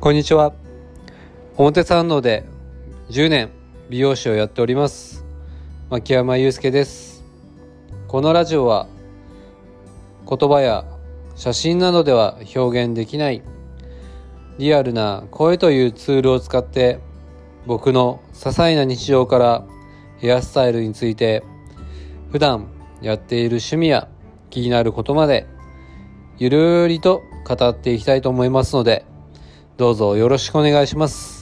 こんにちは。表参道で10年美容師をやっております。牧山祐介です。このラジオは言葉や写真などでは表現できないリアルな声というツールを使って僕の些細な日常からヘアスタイルについて普段やっている趣味や気になることまでゆるりと語っていきたいと思いますのでどうぞよろしくお願いします。